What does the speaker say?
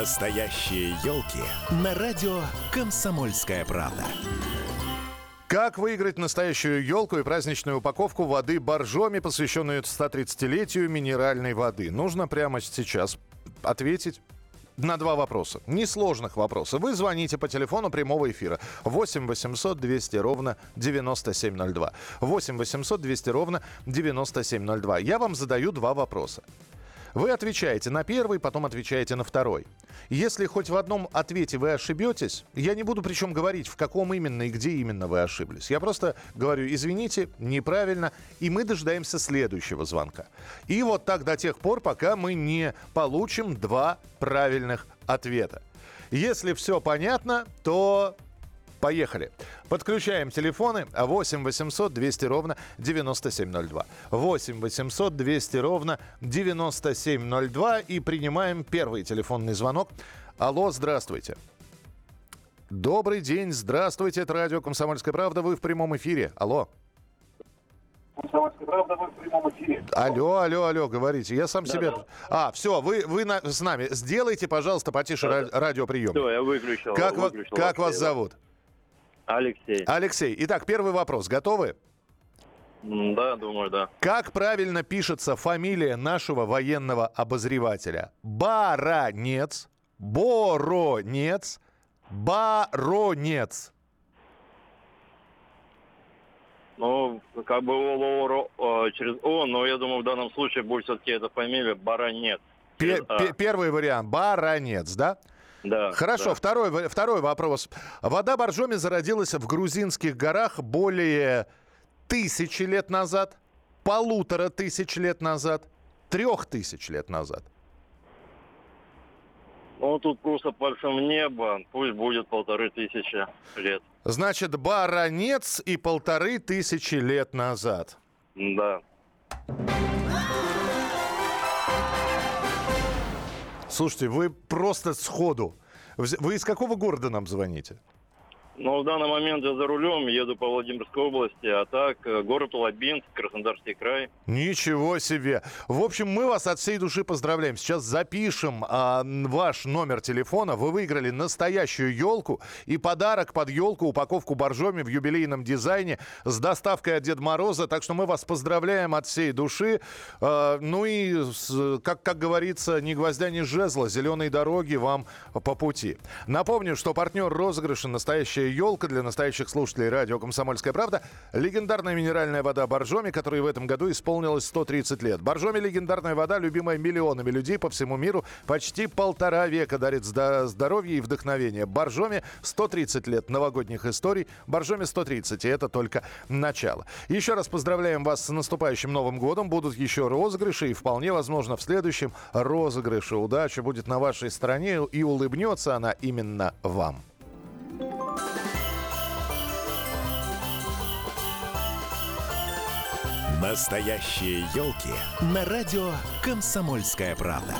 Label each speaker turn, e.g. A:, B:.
A: Настоящие елки на радио «Комсомольская правда».
B: Как выиграть настоящую елку и праздничную упаковку воды боржоми, посвященную 130-летию минеральной воды? Нужно прямо сейчас ответить на два вопроса. Несложных вопросов. Вы звоните по телефону прямого эфира 8 800 200 ровно 9702. 8 800 200 ровно 9702. Я вам задаю два вопроса. Вы отвечаете на первый, потом отвечаете на второй. Если хоть в одном ответе вы ошибетесь, я не буду причем говорить, в каком именно и где именно вы ошиблись. Я просто говорю, извините, неправильно, и мы дожидаемся следующего звонка. И вот так до тех пор, пока мы не получим два правильных ответа. Если все понятно, то Поехали. Подключаем телефоны 8 800 200 ровно 9702. 8 800 200 ровно 9702 и принимаем первый телефонный звонок. Алло, здравствуйте. Добрый день, здравствуйте, это радио «Комсомольская правда», вы в прямом эфире. Алло.
C: «Комсомольская правда», вы в прямом эфире.
B: Алло, алло, алло, говорите. Я сам
C: Да,
B: себе...
C: да.
B: А, все, вы, вы на- с нами. Сделайте, пожалуйста, потише ра- радиоприем.
C: Все, я выключил.
B: Как,
C: выключил
B: как вас зовут?
C: Алексей.
B: Алексей. Итак, первый вопрос. Готовы?
C: Да, думаю, да.
B: Как правильно пишется фамилия нашего военного обозревателя? Баранец, Боронец, Баронец.
C: Ну, как бы о, о, через О, но я думаю, в данном случае будет все-таки эта фамилия Баронец.
B: Пе-
C: Через А.
B: пе- первый вариант. Баронец, да?
C: Да.
B: Хорошо,
C: да.
B: второй, второй вопрос. Вода Боржоми зародилась в грузинских горах более тысячи лет назад, полутора тысяч лет назад, трех тысяч лет назад.
C: Ну, тут просто пальцем в небо. Пусть будет полторы тысячи лет.
B: Значит, баронец и полторы тысячи лет назад.
C: Да.
B: Слушайте, вы просто сходу. Вы из какого города нам звоните?
C: Но в данный момент я за рулем, еду по Владимирской области, а так э, город Лабинск, Краснодарский край.
B: Ничего себе. В общем, мы вас от всей души поздравляем. Сейчас запишем а, ваш номер телефона. Вы выиграли настоящую елку и подарок под елку, упаковку боржоми в юбилейном дизайне с доставкой от Деда Мороза. Так что мы вас поздравляем от всей души. А, ну и, как, как говорится, ни гвоздя, ни жезла. Зеленые дороги вам по пути. Напомню, что партнер розыгрыша «Настоящая елка» для настоящих слушателей радио «Комсомольская правда» легендарная минеральная вода Боржоми, которой в этом году исполнилось 130 лет. Боржоми – легендарная вода, любимая миллионами людей по всему миру. Почти полтора века дарит здоровье и вдохновение. Боржоми – 130 лет новогодних историй. Боржоми – 130, и это только начало. Еще раз поздравляем вас с наступающим Новым годом. Будут еще розыгрыши, и вполне возможно в следующем розыгрыше удача будет на вашей стороне, и улыбнется она именно вам.
A: Настоящие елки на радио «Комсомольская правда».